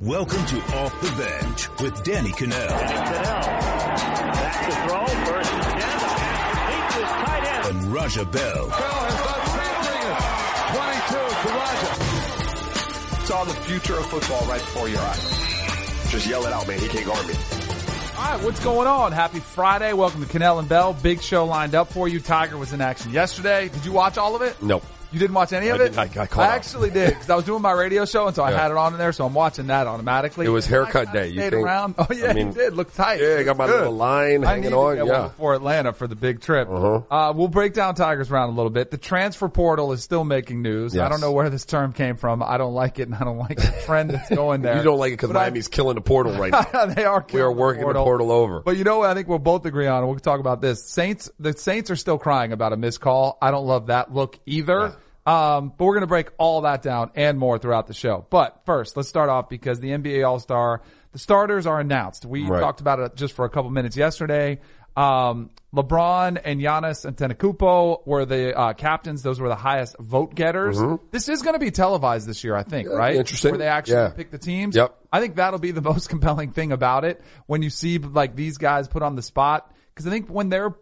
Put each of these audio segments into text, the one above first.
Welcome to Off the Bench with Danny Kanell. Danny Kanell. Back to throw. First and ten. The pass complete to his tight end. And Raja Bell. Bell has done 22 to Raja. Saw the future of football right before your eyes. Just yell it out, man. He can't guard me. All right, what's going on? Happy Friday. Welcome to Kanell and Bell. Big show lined up for you. Tiger was in action yesterday. Did you watch all of it? Nope. You didn't watch any of I it? didn't. I- I actually did because I was doing my radio show and so I Yeah. had it on in there, so I'm watching that automatically. It was I haircut kinda day. You stayed think- around. Oh yeah, I mean, you did. Look tight. Yeah, I got my Good. little line hanging on. Yeah. before Atlanta for the big trip. Uh-huh. Uh, we'll break down Tigers round a little bit. The transfer portal is still making news. I don't know where this term came from. I don't like it, and I don't like the trend that's going there. You don't like it because But I- Miami's killing the portal right now. they are. we are working the portal over. But you know what? I think we'll both agree on, and we'll talk about this. Saints, the Saints are still crying about a missed call. I don't love that look either. Um, but we're going to break all that down and more throughout the show. But first, let's start off because the NBA All-Star, the starters are announced. We Right. talked about it just for a couple minutes yesterday. Um, LeBron and Giannis Antetokounmpo were the uh, captains. Those were the highest vote getters. This is going to be televised this year, I think, right? Mm-hmm. interesting. Where they actually Yeah. pick the teams. Yep. I think that'll be the most compelling thing about it when you see like these guys put on the spot. Cause I think when they're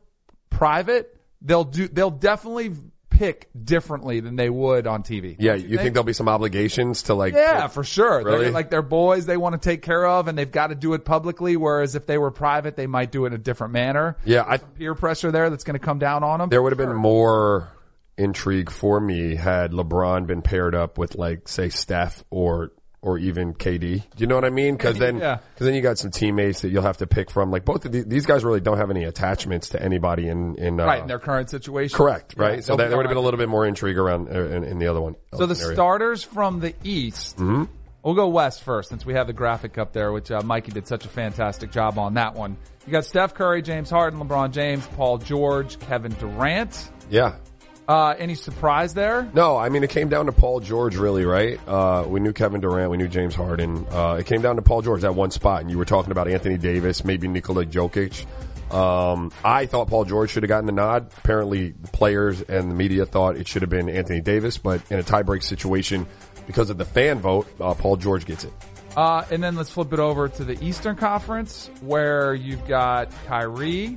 private, they'll do, they'll definitely pick differently than they would on TV. yeah, you think there'll be some obligations to like? yeah, for sure. Really? They're like their boys they want to take care of and they've got to do it publicly. Whereas if they were private, they might do it in a different manner. Yeah, I, Peer pressure there that's going to come down on them. there would have been more intrigue for me had LeBron been paired up with like say Steph or or even KD. Do you know what I mean? Because then, Yeah. because then you got some teammates that you'll have to pick from. Like both of these, these guys really don't have any attachments to anybody in in uh, right in their current situation. correct, Yeah, right? so that, there would have been a little bit more intrigue around uh, in, in the other one. So the area. starters from the East. We'll go West first since we have the graphic up there, which uh, Mikey did such a fantastic job on that one. You got Steph Curry, James Harden, LeBron James, Paul George, Kevin Durant. yeah. Uh, any surprise there? No, I mean it came down to Paul George, really, right? Uh, we knew Kevin Durant, we knew James Harden. Uh, it came down to Paul George that one spot, and you were talking about Anthony Davis, maybe Nikola Jokic. Um, I thought Paul George should have gotten the nod. Apparently, players and the media thought it should have been Anthony Davis, but in a tiebreak situation, because of the fan vote, uh, Paul George gets it. Uh, and then let's flip it over to the Eastern Conference where you've got Kyrie,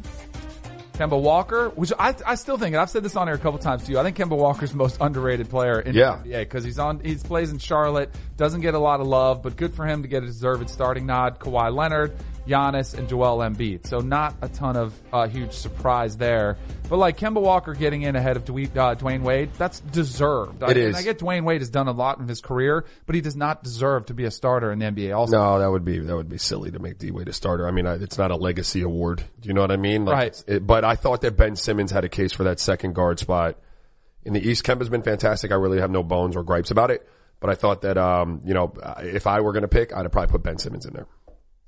Kemba Walker, which I, I still think, and I've said this on here a couple times to you, I think Kemba Walker's the most underrated player in Yeah. the NBA because he's on, he plays in Charlotte, doesn't get a lot of love, but good for him to get a deserved starting nod. Kawhi Leonard, Giannis, and Joel Embiid. So not a ton of uh, huge surprise there. But like Kemba Walker getting in ahead of Dwyane, uh, Dwyane Wade, that's deserved. I, It and is. I get Dwyane Wade has done a lot in his career, but he does not deserve to be a starter in the NBA also. No, that would be that would be silly to make D Wade a starter. I mean, I, it's not a legacy award. Do you know what I mean? Like, Right. It, but I thought that Ben Simmons had a case for that second guard spot in the East. Kemba's been fantastic. I really have no bones or gripes about it. But I thought that um, you know, if I were going to pick, I'd have probably put Ben Simmons in there.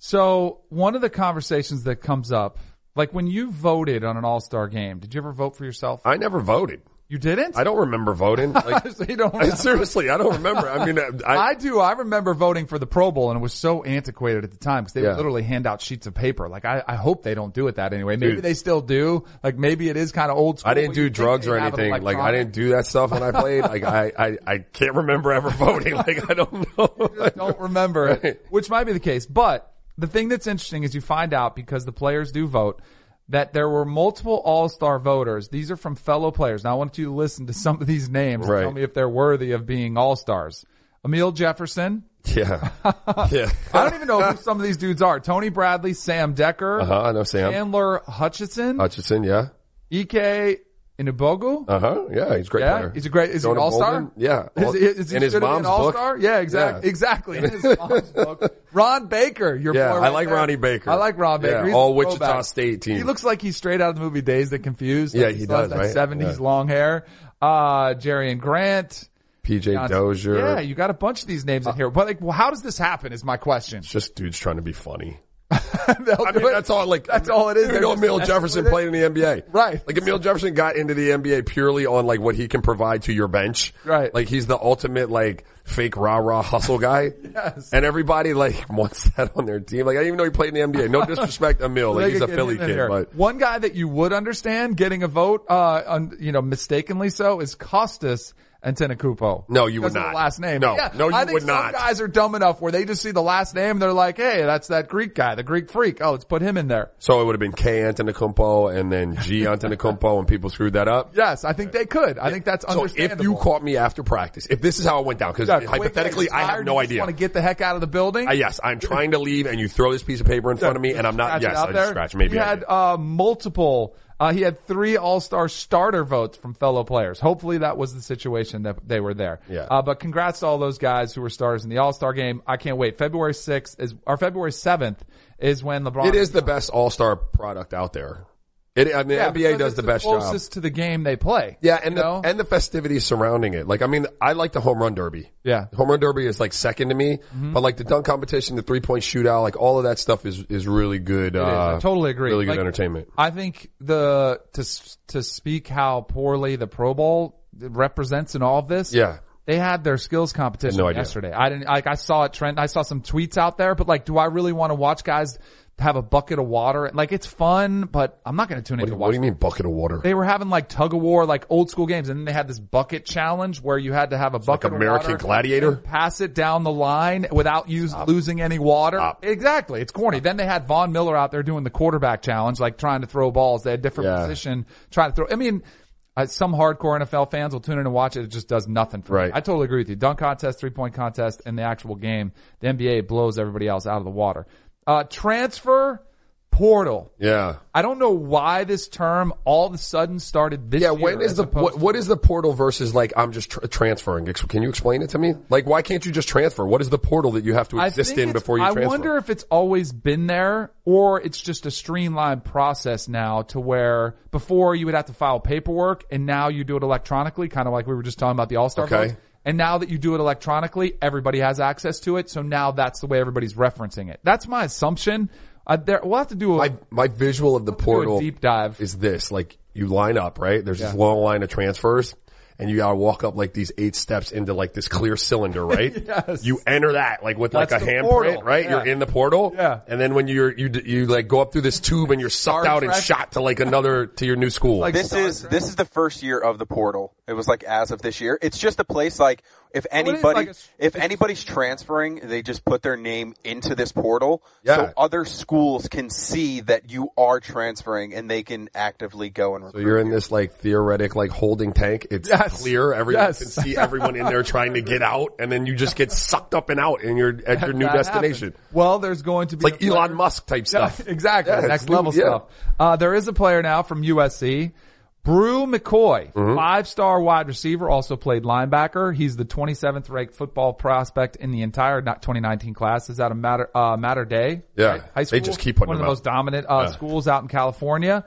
So one of the conversations that comes up, like when you voted on an All-Star game, did you ever vote for yourself? I never voted. You didn't? I don't remember voting. Like, So you don't I- seriously, I don't remember. I mean, I, I do. I remember voting for the Pro Bowl and it was so antiquated at the time because they Yeah. would literally hand out sheets of paper. Like I, I hope they don't do it that anyway. Maybe Dude. they still do. Like maybe it is kind of old school. I didn't do drugs or anything. Like I didn't do that stuff when I played. Like I, I, I can't remember ever voting. Like I don't know. don't remember it, Right. which might be the case. But the thing that's interesting is you find out because the players do vote that there were multiple all-star voters. These are from fellow players. Now I want you to listen to some of these names and tell me if they're worthy of being all-stars. Amile Jefferson. Yeah, yeah. I don't even know who some of these dudes are. Tony Bradley, Sam Dekker, Uh huh. I know Sam Chandler Hutchison, Hutchinson. Yeah. Ike Anigbogu. Uh huh. Yeah, he's a great Yeah, player. he's a great. Is he an all star? Yeah. Is, is, is he in his mom's all book. star? Yeah, exactly. Yeah. Exactly. In his mom's book. Ron Baker, your Yeah, I like there. Ronnie Baker. I like Ron Baker. Yeah, He's all Wichita throwback. State team. He looks like he's straight out of the movie Dazed and Confused. Yeah, Like, he's does, That right? Seventies Yeah. long hair. Uh, Jerian Grant. PJ Johnson. Dozier. Yeah, you got a bunch of these names in here. But like, well, how does this happen? Is my question. It's just dudes trying to be funny. I mean, that's all. Like That's all it is. You know, Amile Jefferson played in the NBA, Right. Like Amile Jefferson got into the NBA purely on like what he can provide to your bench, Right. Like he's the ultimate like fake rah rah hustle guy, Yes. And everybody like wants that on their team. Like I didn't even know he played in the NBA. No disrespect, Amile. Like he's a Philly kid, here. but one guy that you would understand getting a vote, uh, on, you know, mistakenly so is Kostas Antetokounmpo. No, you would because of the not. last name. No, Yeah, no, you I think would some not. guys are dumb enough where they just see the last name and they're like, hey, that's that Greek guy, the Greek freak. Oh, let's put him in there. So it would have been K Antetokounmpo and then G Antetokounmpo and people screwed that up. Yes, I think they could. I think that's So if you caught me after practice, if this is how it went down, because Yeah, hypothetically you're I have no idea. Want to get the heck out of the building? Uh, yes, I'm trying to leave, and you throw this piece of paper in front of me, and I'm not. Yes, I just scratch. Maybe he had uh, multiple. Uh, he had three All Star starter votes from fellow players. Hopefully, that was the situation that they were there. Yeah. Uh, but congrats to all those guys who were stars in the All Star game. I can't wait. February sixth is or February seventh is when LeBron. It is the best All Star product out there. It, I mean, Yeah, NBA does the best job. closest to the game they play. Yeah, and the know? and the festivities surrounding it. Like, I mean, I like the home run derby. Yeah. Home run derby is like second to me, but like the dunk competition, the three point shootout, like all of that stuff is is really good. is. Uh, I totally agree. Really good Like, entertainment. I think the to to speak how poorly the Pro Bowl represents in all of this. Yeah. They had their skills competition no yesterday. I didn't like. I saw it trend. I saw some tweets out there, but like, do I really want to watch guys have a bucket of water? Like, it's fun, but I'm not going to tune in What, to do- watch. what do you mean bucket of water? They were having like tug of war, like old school games, and then they had this bucket challenge where you had to have a bucket of American Gladiator? pass it down the line without use, losing any water. Stop. Exactly, it's corny. Then they had Von Miller out there doing the quarterback challenge, like trying to throw balls. They had different Yeah. position trying to throw. I mean. Uh, some hardcore NFL fans will tune in and watch it. It just does nothing for Right. me. I totally agree with you. Dunk contest, three point contest, and the actual game, the NBA blows everybody else out of the water. Uh, transfer portal. yeah. I don't know why this term all of a sudden started this Yeah, when is the what, what is the portal versus like I'm just tr- transferring? Can you explain it to me? Like, why can't you just transfer? What is the portal that you have to exist in before you Transfer? I wonder if it's always been there or it's just a streamlined process now to where before you would have to file paperwork and now you do it electronically, kind of like we were just talking about the All-Star Okay. vote. And now that you do it electronically, everybody has access to it. So now that's the way everybody's referencing it. That's my assumption. Uh, there, we'll have to do a, my my visual of the do a portal deep dive. is this: like you line up, right? There's this long line of transfers, and you gotta walk up like these eight steps into like this clear cylinder, right? Yes. You enter that like with That's like a the handprint, right? Yeah. You're in the portal, Yeah. And then when you're you you like go up through this tube and you're sucked Star out and shot to like another to your new school. Like- This Star is Trek. this is the first year of the portal. It was like as of this year. It's just a place like if anybody like a- if anybody's transferring, they just put their name into this portal Yeah. so other schools can see that you are transferring and they can actively go and recruit. So you're in this like theoretic like holding tank. It's Yes. clear. Everyone Yes. can see everyone in there trying to get out, and then you just get sucked up and out, and you're at your new That destination. happened. Well, there's going to be It's like a player- Elon Musk type Yeah, stuff. exactly. Yeah, Next it's new- level yeah. stuff. Uh, there is a player now from USC. Bru McCoy, Mm-hmm. five-star wide receiver, also played linebacker. He's the 27th ranked football prospect in the entire 2019 class. Is that a matter uh, Mater Dei? Yeah. Right? high They school. just keep putting one of the out. most dominant uh, schools out in California.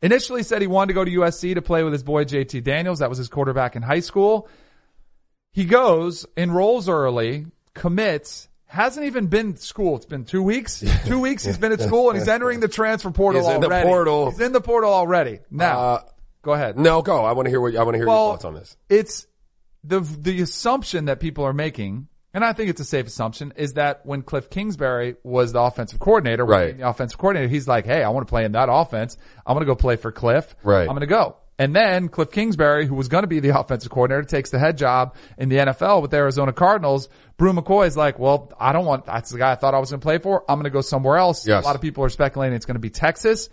Initially said he wanted to go to USC to play with his boy JT Daniels. That was his quarterback in high school. He goes, enrolls early, commits, hasn't even been to school. It's been two weeks. Two weeks he's been at school and he's entering the transfer portal He's in the portal. He's in the portal already. Now, Uh, go ahead. No, go. I want to hear what I want to hear your thoughts on this. It's the the assumption that people are making, and I think it's a safe assumption, is that when Cliff Kingsbury was the offensive coordinator, Right. the offensive coordinator, he's like, "Hey, I want to play in that offense. I'm going to go play for Cliff. Right. I'm going to go." And then Cliff Kingsbury, who was going to be the offensive coordinator, takes the head job in the NFL with the Arizona Cardinals. Bru McCoy is like, well, I don't want, that's the guy I thought I was going to play for. I'm going to go somewhere else. Yes. A lot of people are speculating it's going to be Texas.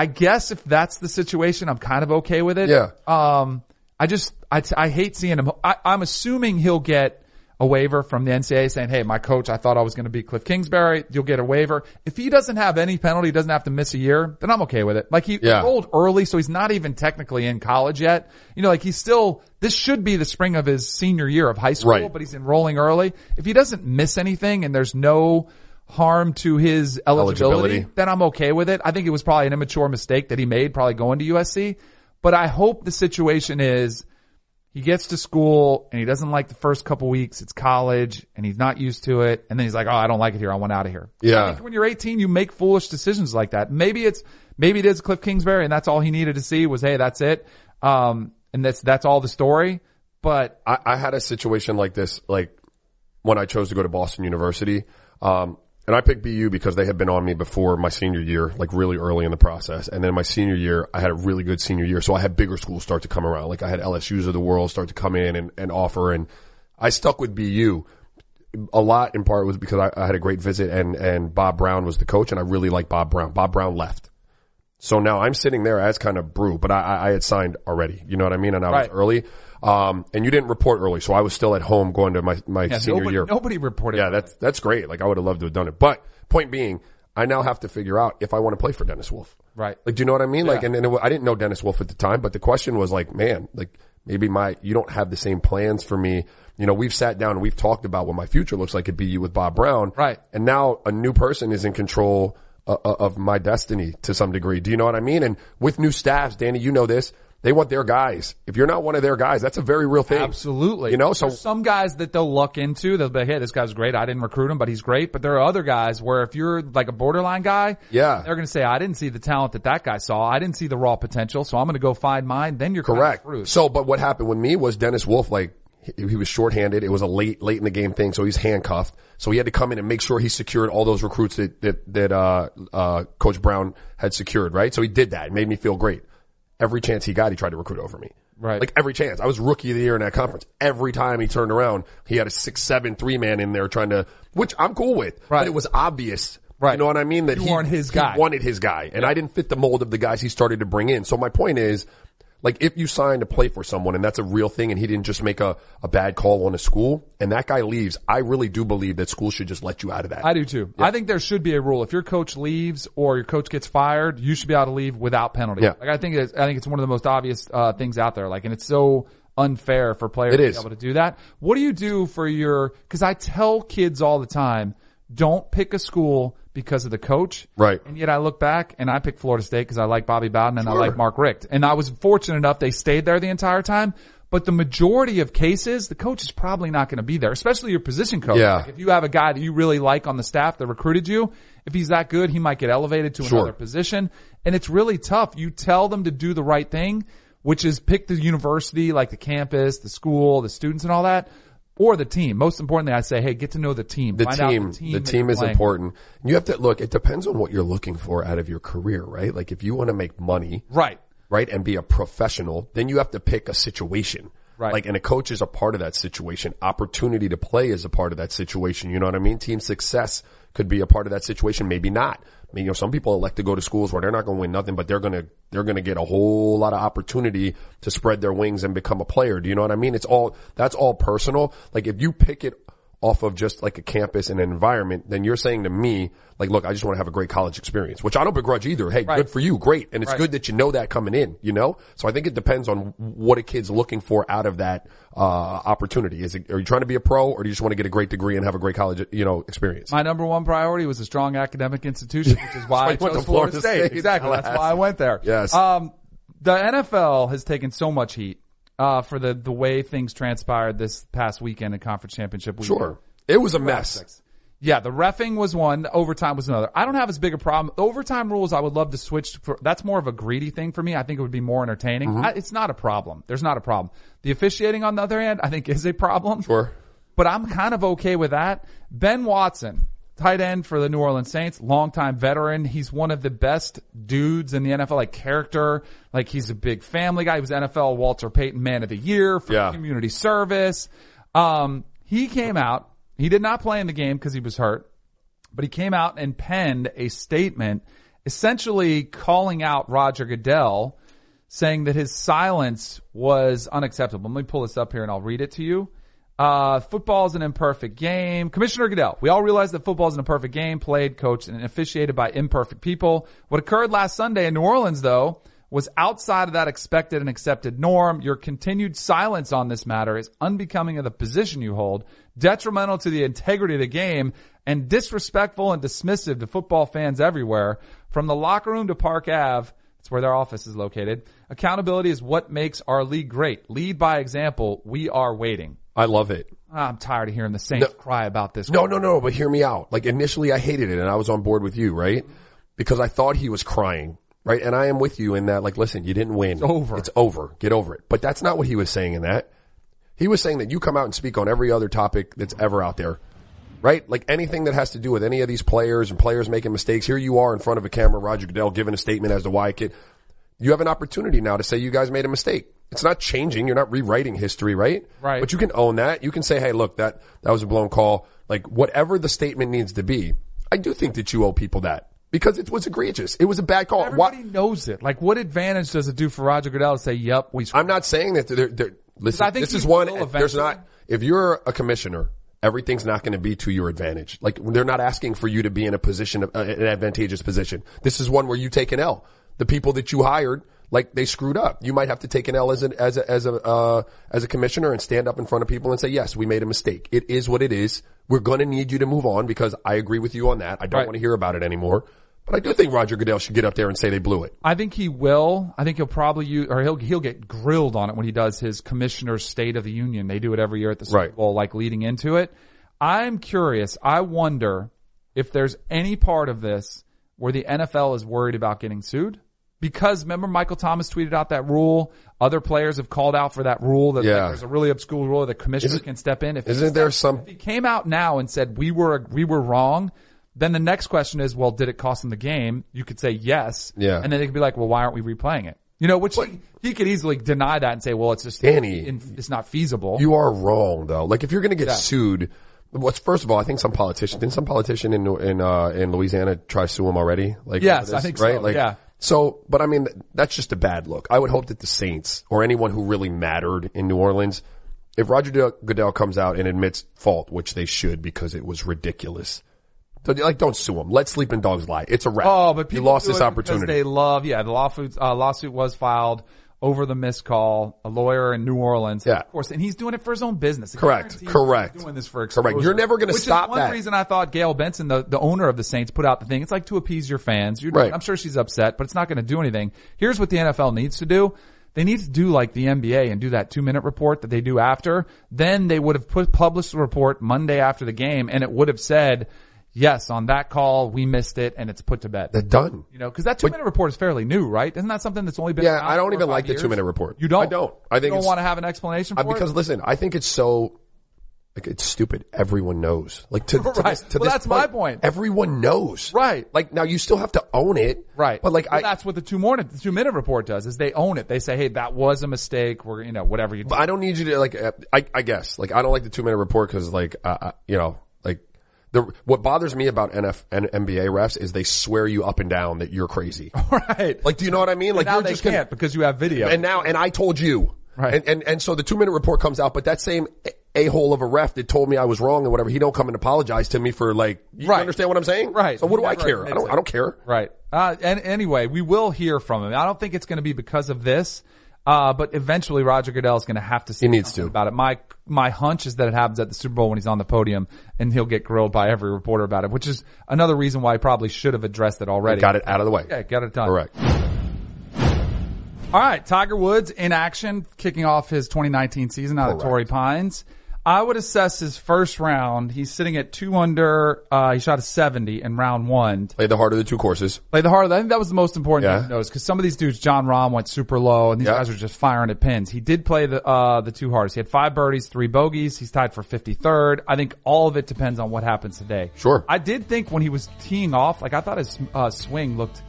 I guess if that's the situation, I'm kind of okay with it. Yeah. Um, I just, I, I hate seeing him. I, I'm assuming he'll get a waiver from the NCAA saying, Hey, my coach, I thought I was going to be Cliff Kingsbury. You'll get a waiver. If he doesn't have any penalty, doesn't have to miss a year, then I'm okay with it. Like he Yeah. enrolled early, so he's not even technically in college yet. You know, like he's still, this should be the spring of his senior year of high school, Right. but he's enrolling early. If he doesn't miss anything and there's no harm to his eligibility, Eligibility. then I'm okay with it. I think it was probably an immature mistake that he made, probably going to USC. But I hope the situation is he gets to school and he doesn't like the first couple weeks. It's college and he's not used to it. And then he's like, Oh, I don't like it here. I want out of here. Yeah. I think when you're 18, you make foolish decisions like that. Maybe it's, maybe it is Cliff Kingsbury and that's all he needed to see was, Hey, that's it. Um, and that's, that's all the story. But I, I had a situation like this, like when I chose to go to Boston University. Um, And I picked BU because they had been on me before my senior year, like really early in the process. And then my senior year, I had a really good senior year. So I had bigger schools start to come around. Like I had LSUs of the world start to come in and, and offer. And I stuck with BU a lot in part was because I, I had a great visit and, and Bob Brown was the coach and I really like Bob Brown. Bob Brown left. So now I'm sitting there as kind of Bru, but I, I I had signed already. You know what I mean? And I Right. was early. Um, and you didn't report early. So I was still at home going to my, my Yeah, senior nobody, year. nobody reported. Yeah, that's that's great. Like I would have loved to have done it. But point being, I now have to figure out if I want to play for Dennis Wolfe. Right. Like, do you know what I mean? Like, and, and it, I didn't know Dennis Wolfe at the time, but the question was like, man, like maybe my you don't have the same plans for me. You know, we've sat down and we've talked about what my future looks like at BU with Bob Brown. Right. And now a new person is in control uh, uh, of my destiny to some degree. Do you know what I mean? And with new staffs, Danny, you know this. They want their guys. If you're not one of their guys, that's a very real thing. Absolutely. You know, so There's some guys that they'll luck into. They'll be, hey, this guy's great. I didn't recruit him, but he's great. But there are other guys where if you're like a borderline guy, Yeah. they're going to say, I didn't see the talent that that guy saw. I didn't see the raw potential. So I'm going to go find mine. Then you're Correct. So, but what happened with me was Dennis Wolfe, like, he, he was shorthanded. It was a late, late in the game thing. So he's handcuffed. So he had to come in and make sure he secured all those recruits that, that, that, uh, uh, Coach Brown had secured, right? So he did that. It made me feel great. Every chance he got, he tried to recruit over me. Right. Like every chance. I was rookie of the year in that conference. Every time he turned around, he had a six, seven, three man in there trying to, which I'm cool with. Right. But it was obvious. Right. You know what I mean? That You he his guy. wanted his guy. And I didn't fit the mold of the guys he started to bring in. So my point is, like if you sign to play for someone and that's a real thing and he didn't just make a, a bad call on a school and that guy leaves, I really do believe that school should just let you out of that. I do too. I think there should be a rule. If your coach leaves or your coach gets fired, you should be able to leave without penalty. Yeah. Like I think it's, I think it's one of the most obvious uh, things out there. Like, and it's so unfair for players to be able to do that. What do you do for your? Because I tell kids all the time, don't pick a school because of the coach. Right. And yet I look back and I pick Florida State because I like Bobby Bowden and I like Mark Richt. And I was fortunate enough they stayed there the entire time. But the majority of cases, the coach is probably not going to be there, especially your position coach. Yeah. Like if you have a guy that you really like on the staff that recruited you, if he's that good, he might get elevated to Sure. another position. And it's really tough. You tell them to do the right thing, which is pick the university, like the campus, the school, the students and all that, or the team. Most importantly, I say, hey, get to know the team. the team, the team, the team is playing. important. You have to look, it depends on what you're looking for out of your career, right? Like if you want to make money, Right. right, and be a professional, then you have to pick a situation. Right. Like, and a coach is a part of that situation. Opportunity to play is a part of that situation. You know what I mean? Team success could be a part of that situation. Maybe not. I mean, you know, some people elect to go to schools where they're not going to win nothing, but they're going to, they're going to get a whole lot of opportunity to spread their wings and become a player. Do you know what I mean? It's all, that's all personal. Like if you pick it off of just like a campus and an environment, then you're saying to me, like, look, I just want to have a great college experience, which I don't begrudge either. Hey, Right. good for you. Great. And it's Right. good that you know that coming in, you know? So I think it depends on what a kid's looking for out of that, uh, opportunity. Is it, are you trying to be a pro or do you just want to get a great degree and have a great college, you know, experience? My number one priority was a strong academic institution, which is why I That's chose went to Florida, Florida State. State. Exactly. That's why I went there. Yes. Um, the NFL has taken so much heat, uh, for the, the way things transpired this past weekend in conference championship weekend. Sure. It was a mess. Yeah, the refing was one, the overtime was another. I don't have as big a problem. The overtime rules, I would love to switch. For, that's more of a greedy thing for me. I think it would be more entertaining. Mm-hmm. I, it's not a problem. There's not a problem. The officiating, on the other hand, I think is a problem. Sure. But I'm kind of okay with that. Ben Watson, tight end for the New Orleans Saints, longtime veteran. He's one of the best dudes in the NFL, like character. Like he's a big family guy. He was NFL Walter Payton Man of the Year for Yeah. community service. Um, he came out. He did not play in the game because he was hurt, but he came out and penned a statement essentially calling out Roger Goodell saying that his silence was unacceptable. Let me pull this up here and I'll read it to you. Uh, football is an imperfect game. Commissioner Goodell, we all realize that football is an imperfect game, played, coached, and officiated by imperfect people. What occurred last Sunday in New Orleans, though, was outside of that expected and accepted norm. Your continued silence on this matter is unbecoming of the position you hold, detrimental to the integrity of the game, and disrespectful and dismissive to football fans everywhere. From the locker room to Park Ave, that's where their office is located. Accountability is what makes our league great. Lead by example. We are waiting. I love it. I'm tired of hearing the Saints No. cry about this. No, no, no, but hear me out. Like initially I hated it and I was on board with you, right? Because I thought he was crying, right? And I am with you in that, like, listen, you didn't win. It's over. It's over. Get over it. But that's not what he was saying in that. He was saying that you come out and speak on every other topic that's ever out there. right? Like anything that has to do with any of these players and players making mistakes. Here you are in front of a camera, Roger Goodell giving a statement as to why it. You have an opportunity now to say you guys made a mistake. It's not changing. You're not rewriting history, right? Right. But you can own that. You can say, hey, look, that, that was a blown call. Like whatever the statement needs to be. I do think that you owe people that because it was egregious. It was a bad call. Why- Everybody knows it. Like, what advantage does it do for Roger Goodell to say, "Yep, we"? I'm not saying that they're, they're listen, I think this is one, there's not, if you're a commissioner, everything's not going to be to your advantage. Like they're not asking for you to be in a position of, uh, an advantageous position. This is one where you take an L. The people that you hired, like they screwed up. You might have to take an L as an, as a, as a, uh, as a commissioner and stand up in front of people and say, yes, we made a mistake. It is what it is. We're going to need you to move on because I agree with you on that. I don't Right. want to hear about it anymore. But I do think Roger Goodell should get up there and say they blew it. I think he will. I think he'll probably use, or he'll he'll get grilled on it when he does his Commissioner's State of the Union. They do it every year at the Super Right. Bowl, like leading into it. I'm curious. I wonder if there's any part of this where the NFL is worried about getting sued. Because remember, Michael Thomas tweeted out that rule. Other players have called out for that rule that like, there's a really obscure rule that commissioner Isn't- can step in. If isn't there some- If he came out now and said we were we were wrong, then the next question is, well, did it cost him the game? You could say yes. Yeah. And then they could be like, well, why aren't we replaying it? You know, which he, he could easily deny that and say, well, it's just Danny, it's not feasible. You are wrong though. Like if you're going to get Yeah. sued, what's first of all, I think some politician, didn't some politician in in uh, in Louisiana try to sue him already? Like Yes, over I this, think right? so, Like yeah. So, but I mean, that's just a bad look. I would hope that the Saints or anyone who really mattered in New Orleans, if Roger Goodell- comes out and admits fault, which they should because it was ridiculous. So, like, don't sue him. Let sleeping dogs lie. It's a wrap. Oh, but you lost this it opportunity. they love. Yeah, the lawsuit uh, lawsuit was filed over the missed call. A lawyer in New Orleans, Yeah. of course, and he's doing it for his own business. Correct. Correct. Doing this for Correct. You're never gonna stop is one that. reason I thought Gayle Benson, the, the owner of the Saints, put out the thing. It's like to appease your fans. You're, Right. I'm sure she's upset, but it's not going to do anything. Here's what the NFL needs to do. They need to do like the NBA and do that two minute report that they do after. Then they would have put published the report Monday after the game, and it would have said, "Yes, on that call we missed it, and it's put to bed." They're done. You know, because that two minute report is fairly new, right? Isn't that something that's only been? Yeah, I don't even like the two-minute report. You don't. I don't. I think you don't want to have an explanation for Uh, because it. listen, I think it's so like it's stupid. Everyone knows. Like to, to Right. this, to Well, this that's my point. Everyone knows. Right. Like now you still have to own it. Right. But like Well, I, that's what the two morning, the two minute report does is they own it. They say, hey, that was a mistake. We're, you know, whatever you do. I don't need you to like. uh, I, I guess like I don't like the two minute report because like uh, uh, you know. The, what bothers me about NF and NBA refs is they swear you up and down that you're crazy. right. Like, do you know what I mean? Like, now you're they gonna- can't because you have video. And now, and I told you. Right. And, and, and so the two minute report comes out, but that same a-hole of a ref that told me I was wrong and whatever, he don't come and apologize to me for like, you Right. understand what I'm saying? Right. So what do I care? I don't. I don't care. Right. Uh, and anyway, we will hear from him. I don't think it's going to be because of this. Uh, but eventually Roger Goodell is going to have to say He needs something to. about it. My, my hunch is that it happens at the Super Bowl when he's on the podium and he'll get grilled by every reporter about it, which is another reason why he probably should have addressed it already. Got it out of the way. Yeah, got it done. Correct. All right, Tiger Woods in action, kicking off his 2019 season out of Correct. Torrey Pines. I would assess his first round. He's sitting at two under. Uh, he shot a 70 in round one. Play the heart of the two courses. Play the hard. I think that was the most important Yeah. thing to because some of these dudes, Jon Rahm went super low, and these Yeah. guys are just firing at pins. He did play the uh, the two hardest. He had five birdies, three bogeys. He's tied for 53rd. I think all of it depends on what happens today. Sure. I did think when he was teeing off, like I thought his uh, swing looked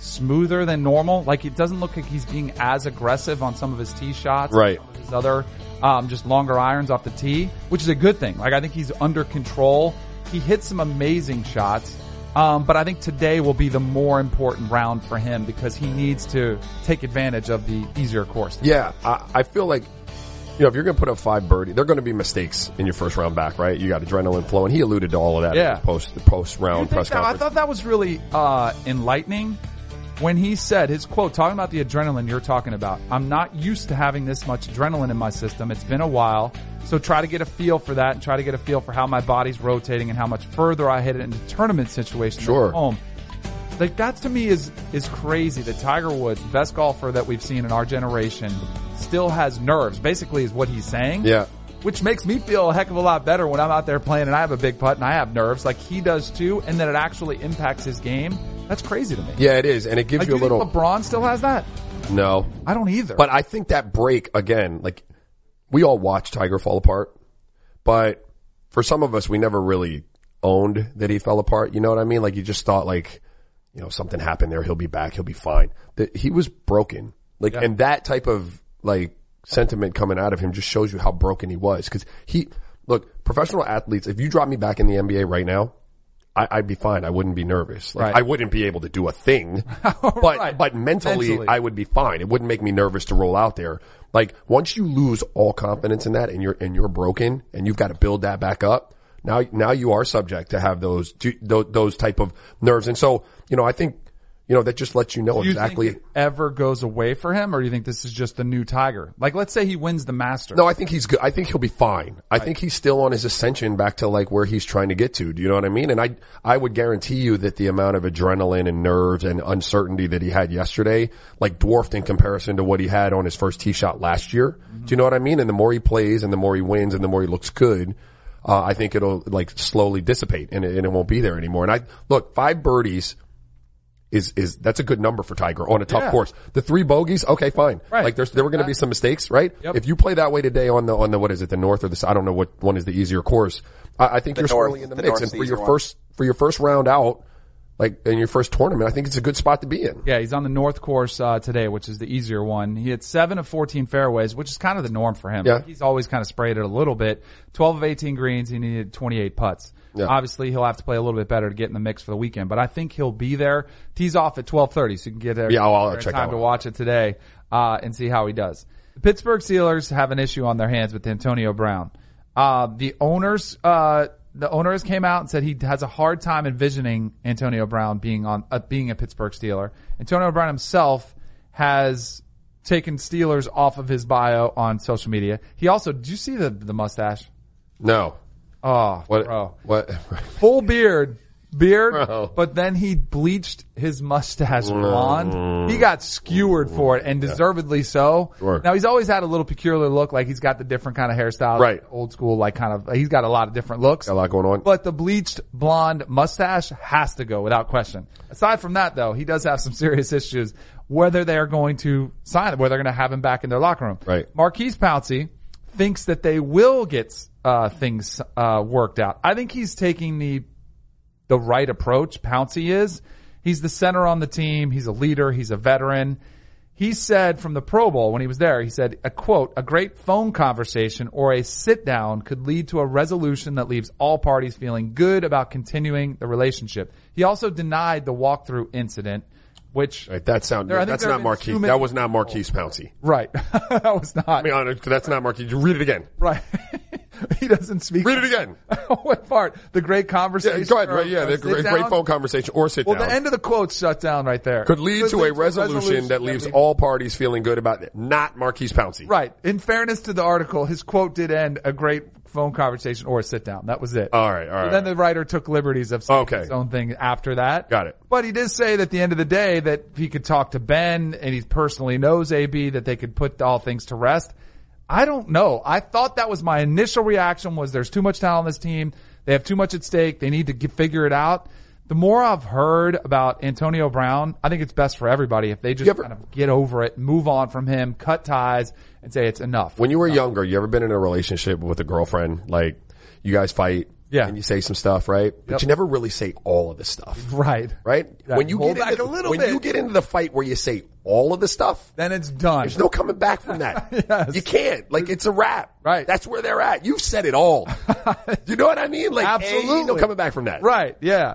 smoother than normal. Like it doesn't look like he's being as aggressive on some of his tee shots. Right. Some of his other, um, just longer irons off the tee, which is a good thing. Like I think he's under control. He hits some amazing shots. Um, but I think today will be the more important round for him because he needs to take advantage of the easier course. Yeah. I, I feel like, you know, if you're going to put up five birdie, there are going to be mistakes in your first round back, right? You got adrenaline flowing. He alluded to all of that Yeah. post the post round press that- I thought that was really uh, enlightening when he said his quote, talking about the adrenaline you're talking about. I'm not used to having this much adrenaline in my system. It's been a while. So try to get a feel for that and try to get a feel for how my body's rotating and how much further I hit it into tournament situations Sure. at home. Like that to me is is crazy that Tiger Woods, best golfer that we've seen in our generation, still has nerves. Basically, is what he's saying. Yeah. Which makes me feel a heck of a lot better when I'm out there playing and I have a big putt and I have nerves like he does too, and that it actually impacts his game. That's crazy to me. yeah, it is. And it gives Like, you a little, LeBron still has that? no. I don't either. But I think that break again, like we all watch Tiger fall apart, but for some of us, we never really owned that he fell apart. You know what I mean? Like you just thought like, you know, something happened there. He'll be back. He'll be fine. That he was broken. Like, and that type of like sentiment coming out of him just shows you how broken he was. Cause he, look, professional athletes, if you drop me back in the NBA right now, I, I'd be fine. I wouldn't be nervous. Like, Right. I wouldn't be able to do a thing, but, Right. but mentally, Mentally. I would be fine. It wouldn't make me nervous to roll out there. Like once you lose all confidence in that and you're, and you're broken and you've got to build that back up, now, now you are subject to have those, those, those type of nerves. And so, you know, I think, you know, that just lets you know Do you exactly. think it ever goes away for him, or do you think this is just the new Tiger? Like, let's say he wins the Masters. No, I think he's good. I think he'll be fine. I think he's still on his ascension back to like where he's trying to get to. Do you know what I mean? And I, I would guarantee you that the amount of adrenaline and nerves and uncertainty that he had yesterday, like dwarfed in comparison to what he had on his first tee shot last year. Do you know what I mean? And the more he plays and the more he wins and the more he looks good, uh, I think it'll like slowly dissipate and it, and it won't be there anymore. And I, look, five birdies is, is, that's a good number for Tiger on a tough Yeah. course. The three bogeys, okay, fine. Right. Like there's, there were going to be some mistakes, right? Yep. If you play that way today on the, on the, what is it, the north or the, I don't know what one is the easier course. I, I think The you're north- squarely in the, the mix. And for your one. first, for your first round out, like in your first tournament, I think it's a good spot to be in. Yeah, he's on the North course uh, today, which is the easier one. He had seven of 14 fairways, which is kind of the norm for him. Yeah. He's always kind of sprayed it a little bit. 12 of 18 greens, he needed 28 putts. Yeah. Obviously, he'll have to play a little bit better to get in the mix for the weekend, but I think he'll be there. Tees off at 12:30, so you can get there. Yeah, I'll- I'll check time that to watch it today uh, and see how he does. The Pittsburgh Steelers have an issue on their hands with Antonio Brown. Uh, the owners, uh, the owners came out and said he has a hard time envisioning Antonio Brown being on, uh, being a Pittsburgh Steeler. Antonio Brown himself has taken Steelers off of his bio on social media. He also, did you see the, the mustache? No. Oh, What, bro. what? Full beard, beard, Bro. but then he bleached his mustache blonde. He got skewered for it and deservedly so. Sure. Now he's always had a little peculiar look, like he's got the different kind of hairstyle, Right. Old school, like kind of, he's got a lot of different looks. Got a lot going on. But the bleached blonde mustache has to go without question. Aside from that though, he does have some serious issues whether they're going to sign him, whether they're going to have him back in their locker room. Right. Maurkice Pouncey thinks that they will get uh, things uh, worked out. I think he's taking the the right approach. Pouncey is. He's the center on the team. He's a leader. He's a veteran. He said from the Pro Bowl when he was there, he said, a quote, a great phone conversation or a sit down could lead to a resolution that leaves all parties feeling good about continuing the relationship. He also denied the walkthrough incident, which, Right, that sound, There- that's not Maurkice. That was not Maurkice Pouncey. right. that was not, I mean, that's not Maurkice. Read it again. right. he doesn't speak. Read it again. Oh, what part? The great conversation. Yeah, go ahead. Right, yeah, the great, great phone conversation or sit Well, down. Well, the end of the quote shut down right there. could lead to a resolution that leaves all parties feeling good about it. Not Maurkice Pouncey. Right. In fairness to the article, his quote did end a great phone conversation or a sit down. That was it. All right, all right. So then the writer took liberties of saying Okay. his own thing after that. Got it. But he did say that at the end of the day that he could talk to Ben and he personally knows AB that they could put all things to rest. I don't know. I thought that was my initial reaction was there's too much talent on this team. They have too much at stake. They need to get, figure it out. The more I've heard about Antonio Brown, I think it's best for everybody if they just ever- kind of get over it, move on from him, cut ties, and say it's enough. When you were younger, you ever been in a relationship with a girlfriend? Like, you guys fight. Yeah. And you say some stuff, right? But Yep. you never really say all of this stuff. right. Right? Yeah, when you hold get back into, a little when bit. you get into the fight where you say all of the stuff, Then it's done. there's no coming back from that. Yes. You can't. Like it's a wrap. Right. That's where they're at. You've said it all. you know what I mean? Like Absolutely. no coming back from that. Right. Yeah.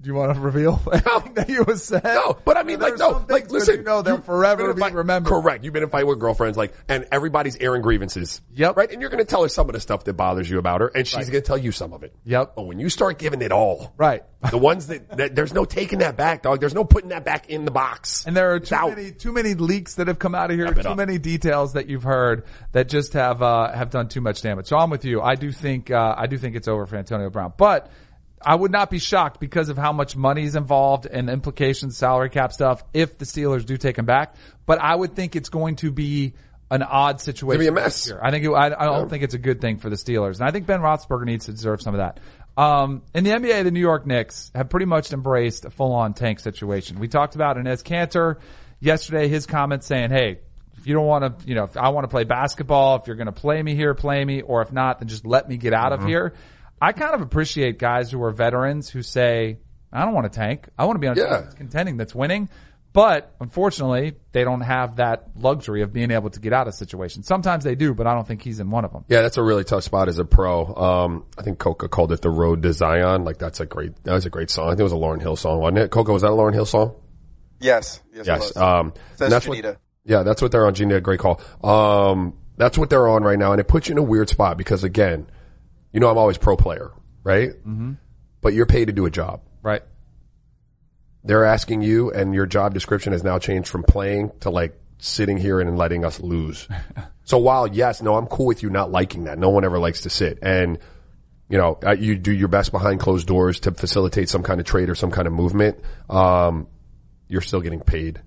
Do you want to reveal that you was said? No, but I mean, like, no, like, listen, you know they'll you've forever be fight- remembered. Correct. You've been in fight with girlfriends, like, and everybody's airing grievances. Yep. Right? And you're going to tell her some of the stuff that bothers you about her, and she's Right. going to tell you some of it. Yep. But when you start giving it all, Right. the ones that, that there's no taking that back, dog. There's no putting that back in the box. And there are It's too out. many too many leaks that have come out of here, too up. many details that you've heard that just have uh, have done too much damage. So I'm with you. I do think uh, I do think it's over for Antonio Brown, but. I would not be shocked because of how much money is involved and implications, salary cap stuff, if the Steelers do take him back. But I would think it's going to be an odd situation. be a mess. I think it, I, I don't think it's a good thing for the Steelers, and I think Ben Roethlisberger needs to deserve some of that. Um, in the NBA, the New York Knicks have pretty much embraced a full-on tank situation. We talked about Enes Kanter yesterday. His comments saying, "Hey, if you don't want to, you know, if I want to play basketball, if you're going to play me here, play me, or if not, then just let me get out of here." I kind of appreciate guys who are veterans who say, I don't want to tank. I want to be on a Yeah. team that's contending, that's winning. But unfortunately, they don't have that luxury of being able to get out of situations. Sometimes they do, but I don't think he's in one of them. Yeah, that's a really tough spot as a pro. Um, I think Coca called it the road to Zion. Like that's a great, that was a great song. I think it was a Lauryn Hill song, wasn't it? Coca, was that a Lauryn Hill song? Yes. Yes. it Yes. was. Um, Says and that's what- yeah, that's what they're on. Gina, great call. Um, that's what they're on right now. And it puts you in a weird spot because again, you know, I'm always pro player, right? Mm-hmm. But you're paid to do a job. Right. They're asking you and your job description has now changed from playing to like sitting here and letting us lose. so while yes, no, I'm cool with you not liking that. No one ever likes to sit and you know, uh, you do your best behind closed doors to facilitate some kind of trade or some kind of movement. Um, you're still getting paid.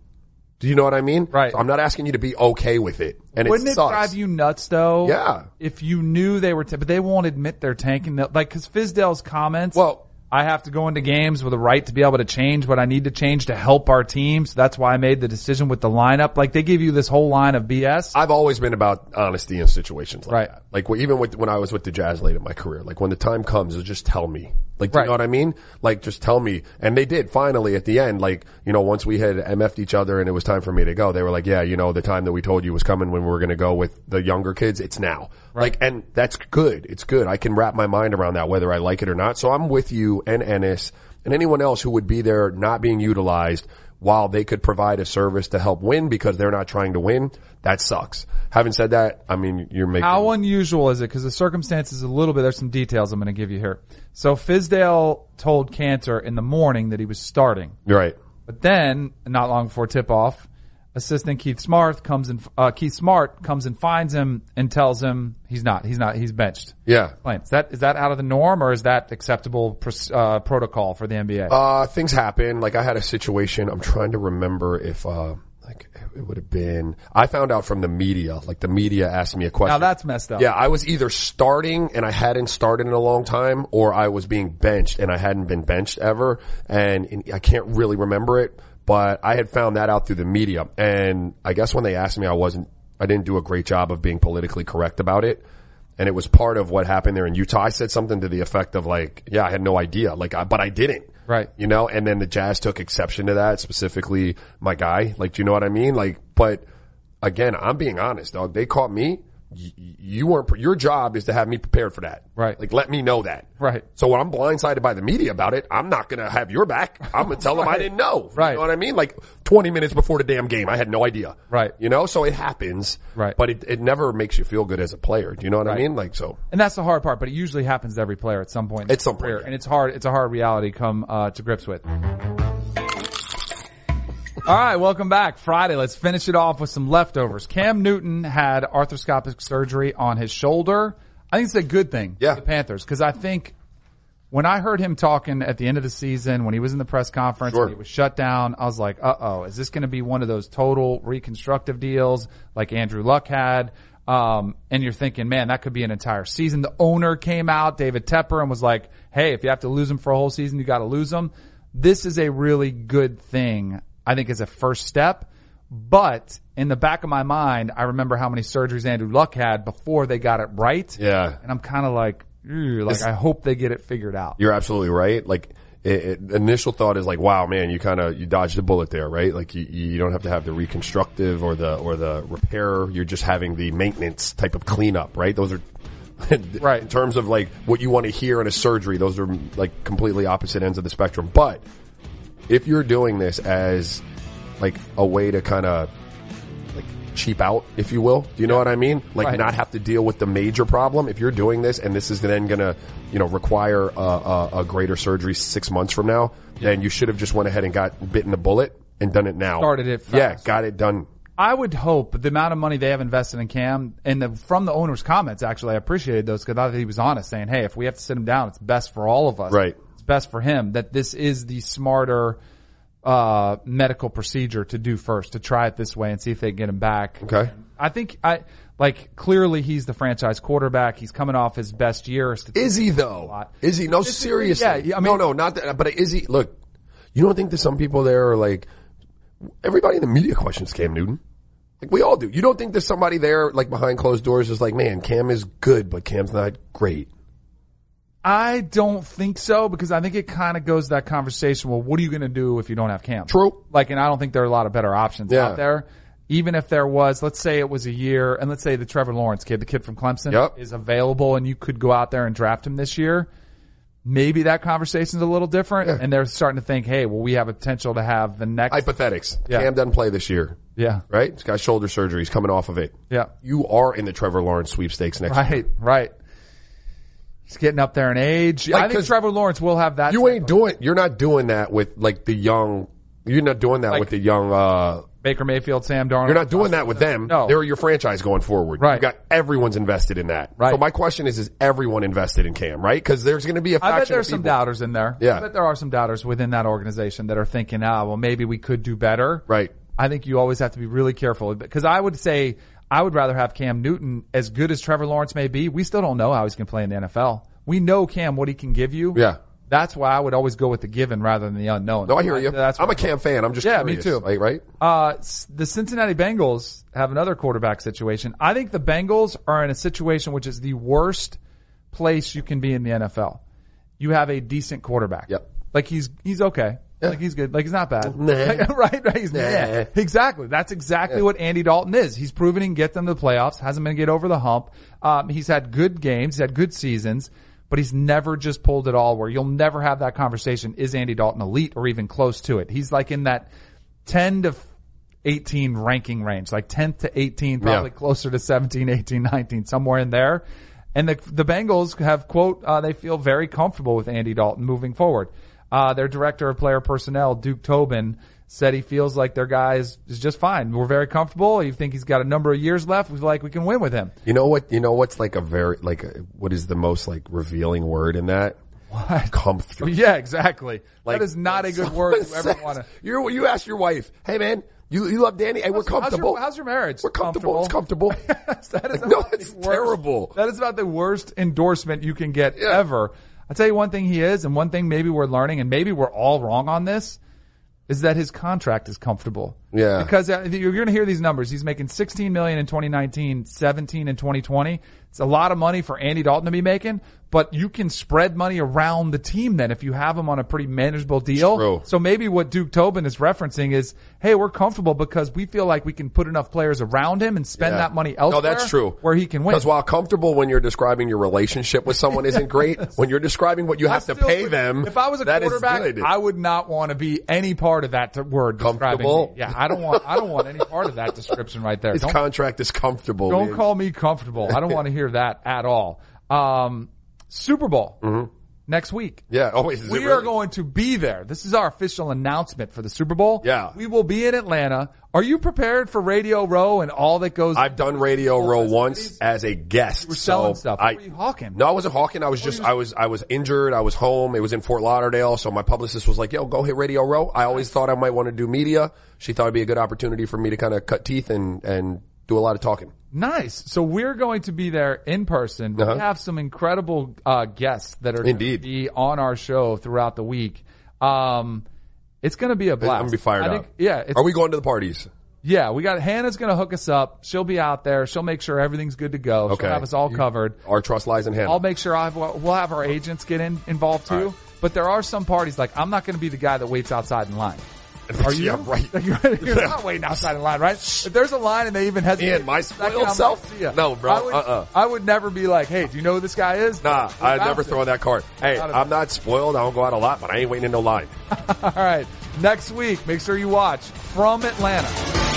Do you know what I mean? Right. So I'm not asking you to be okay with it. And Wouldn't it it drive you nuts though? Yeah. If you knew they were, t- but they won't admit they're tanking. The, like, cause Fizdale's comments. Well- I have to go into games with a right to be able to change what I need to change to help our team. So that's why I made the decision with the lineup. Like they give you this whole line of BS. I've always been about honesty in situations like Right. that. Like even with, when I was with the Jazz late in my career, like when the time comes, just tell me. Like, do Right. you know what I mean? Like, just tell me. And they did finally at the end, like, you know, once we had MF'd each other and it was time for me to go, they were like, yeah, you know, the time that we told you was coming when we were going to go with the younger kids, it's now. Like, and that's good. It's good. I can wrap my mind around that, whether I like it or not. So I'm with you and Enes and anyone else who would be there not being utilized while they could provide a service to help win because they're not trying to win. That sucks. Having said that, I mean, you're making. How unusual is it? Because the circumstances a little bit. There's some details I'm going to give you here. So Fizdale told Kanter in the morning that he was starting, right. but then not long before tip off, assistant Keith Smart comes and uh, Keith Smart comes and finds him and tells him he's not. He's not. He's benched. Yeah. Is that is that out of the norm or is that acceptable uh, protocol for the NBA? Uh, things happen. Like I had a situation. I'm trying to remember if, uh, like it would have been, I found out from the media, like the media asked me a question. now that's messed up. Yeah, I was either starting and I hadn't started in a long time, or I was being benched and I hadn't been benched ever, and, and I can't really remember it. But I had found that out through the media, and I guess when they asked me, I wasn't, I didn't do a great job of being politically correct about it, and it was part of what happened there in Utah. I said something to the effect of like, "Yeah, I had no idea," like, I, but I didn't. Right. You know, and then the Jazz took exception to that, specifically my guy. Like, do you know what I mean? Like, but again, I'm being honest, dog. They caught me. You weren't, your job is to have me prepared for that. Right. Like, let me know that. Right. So when I'm blindsided by the media about it, I'm not going to have your back. I'm going to tell them I didn't know. Right. You know what I mean? Like 20 minutes before the damn game, I had no idea. Right. You know, so it happens. Right. But it, it never makes you feel good as a player. Do you know what I mean? Like, so. And that's the hard part, but it usually happens to every player at some point. in At some point, yeah. And it's hard, it's a hard reality to come, uh, to grips with. All right, welcome back. Friday. Let's finish it off with some leftovers. Cam Newton had arthroscopic surgery on his shoulder. I think it's a good thing Yeah. for the Panthers because I think when I heard him talking at the end of the season, when he was in the press conference, Sure. he was shut down, I was like, uh oh, is this going to be one of those total reconstructive deals like Andrew Luck had? Um, and you're thinking, man, that could be an entire season. The owner came out, David Tepper, and was like, hey, if you have to lose him for a whole season, you got to lose him. This is a really good thing, I think, as a first step. But in the back of my mind, I remember how many surgeries Andrew Luck had before they got it right. Yeah. And I'm kind of like, like I hope they get it figured out. You're absolutely right. Like, it, it, initial thought is like, wow, man, you kind of, you dodged a bullet there, right? Like you, you don't have to have the reconstructive or the, or the repair. You're just having the maintenance type of cleanup, right? Those are, Right. In terms of like what you want to hear in a surgery, those are like completely opposite ends of the spectrum. But if you're doing this as like a way to kind of like cheap out, if you will. Do you know what I mean? Like Right. not have to deal with the major problem. If you're doing this and this is then gonna, you know, require a, a, a greater surgery six months from now, then you should have just went ahead and got bitten the bullet and done it now. Started it Yeah, fast. got it done. I would hope the amount of money they have invested in Cam and the, from the owner's comments, actually, I appreciated those because I thought he was honest saying, Hey, if we have to sit him down, it's best for all of us. Right. It's best for him that this is the smarter, uh, medical procedure to do first, to try it this way and see if they can get him back. Okay. I think I, like, clearly he's the franchise quarterback. He's coming off his best year. Is he though? Is he? No, is- seriously. yeah, yeah, I no, mean- no, not that. But is he? Look, you don't think that some people there are like everybody in the media questions Cam Newton. Like we all do. You don't think there's somebody there like behind closed doors is like, man, Cam is good, but Cam's not great. I don't think so because I think it kind of goes to that conversation. Well, what are you going to do if you don't have Cam? True. Like, and I don't think there are a lot of better options Yeah. out there. Even if there was, let's say it was a year, and let's say the Trevor Lawrence kid, the kid from Clemson, Yep. is available, and you could go out there and draft him this year. Maybe that conversation's a little different, and they're starting to think, hey, well, we have a potential to have the next. Hypothetics. Yeah. Cam doesn't play this year, yeah, right? He's got shoulder surgery. He's coming off of it. yeah. You are in the Trevor Lawrence sweepstakes next year. Right, right. He's getting up there in age. Like, I think Trevor Lawrence will have that. You ain't of- doing. You're not doing that with like the young. You're not doing that Like- with the young. uh Baker Mayfield, Sam Darnold. You're not doing that with them. No. They're your franchise going forward. Right. You got everyone's invested in that. Right. So my question is: Is everyone invested in Cam? Right? Because there's going to be a faction I bet there's some doubters in there. Yeah. I bet there are some doubters within that organization that are thinking, ah, well, maybe we could do better. Right. I think you always have to be really careful because I would say I would rather have Cam Newton as good as Trevor Lawrence may be. We still don't know how he's going to play in the NFL. We know Cam what he can give you. Yeah. That's why I would always go with the given rather than the unknown. No, I hear you. That's I'm a Cam fan. I'm just Yeah, me too. Like, right? Uh, the Cincinnati Bengals have another quarterback situation. I think the Bengals are in a situation which is the worst place you can be in the NFL. You have a decent quarterback. Yep. Like he's he's okay. Like he's good. Like he's not bad. Nah. right, right. He's Nah. Exactly. That's exactly what Andy Dalton is. He's proven he can get them to the playoffs. Hasn't been get over the hump. Um, he's had good games. He's had good seasons, but he's never just pulled it all. Where you'll never have that conversation. Is Andy Dalton elite or even close to it? He's like in that ten to 18 ranking range, like 10th to 18, probably Yeah. closer to 17, 18, 19, somewhere in there. And the, the Bengals have quote, uh, they feel very comfortable with Andy Dalton moving forward. Uh, their director of player personnel, Duke Tobin, said he feels like their guy is, is just fine. We're very comfortable. You think he's got a number of years left. We feel like we can win with him. You know what? You know what's like a very like a, what is the most like revealing word in that? What? Comfortable. Yeah, exactly. Like, that is not a good word you ever want to. You you ask your wife, hey man, you you love Danny? Hey, we're How's your- comfortable. How's your marriage? We're comfortable. It's comfortable. that is No, it's terrible. That is about the worst endorsement you can get Yeah. ever. I'll tell you one thing he is, and one thing maybe we're learning, and maybe we're all wrong on this, is that his contract is comfortable. Yeah. Because uh, you're going to hear these numbers. He's making 16 million in 2019, 17 in 2020. It's a lot of money for Andy Dalton to be making, but you can spread money around the team then if you have him on a pretty manageable deal. True. So maybe what Duke Tobin is referencing is, hey, we're comfortable because we feel like we can put enough players around him and spend Yeah. that money elsewhere. No, that's true. Where he can win. Because while comfortable when you're describing your relationship with someone isn't great, when you're describing what you I have to pay would- them, If I was a quarterback. I would not want to be any part of that word describing Comfortable? Yeah, I don't want. I don't want any part of that description right there. His Don't, contract is comfortable. don't man. call me comfortable. I don't want to hear that at all. Um, Super Bowl next week. Yeah. Oh, wait, is We really? are going to be there. This is our official announcement for the Super Bowl. Yeah. We will be in Atlanta. Are you prepared for Radio Row and all that goes? I've done Radio oh, Row festivities? once as a guest. were selling so stuff. I, What were you hawking? No, I wasn't hawking. I was just, I was, I was injured. I was home. It was in Fort Lauderdale. So my publicist was like, yo, go hit Radio Row. I always thought I might want to do media. She thought it'd be a good opportunity for me to kind of cut teeth and, and do a lot of talking. Nice. So we're going to be there in person. Uh-huh. We have some incredible uh, guests that are Indeed. going to be on our show throughout the week. Um, it's going to be a blast. I'm gonna be fired I up. yeah. It's, Are we going to the parties? yeah. We got Hannah's going to hook us up. She'll be out there. She'll make sure everything's good to go. Okay. She'll have us all covered. Our trust lies in Hannah. I'll make sure I have, we'll have our agents get in involved too. But there are some parties like I'm not going to be the guy that waits outside in line. Are you? Yeah, right. You're, you're not waiting outside in line, right? If there's a line and they even hesitate, Ian, my spoiled self? like. No, bro, I would, uh-uh. I would never be like, hey, do you know who this guy is? Nah, I'd never throw that card. Hey, Not I'm not spoiled. I don't go out a lot, but I ain't waiting in no line. All right. Next week, make sure you watch from Atlanta.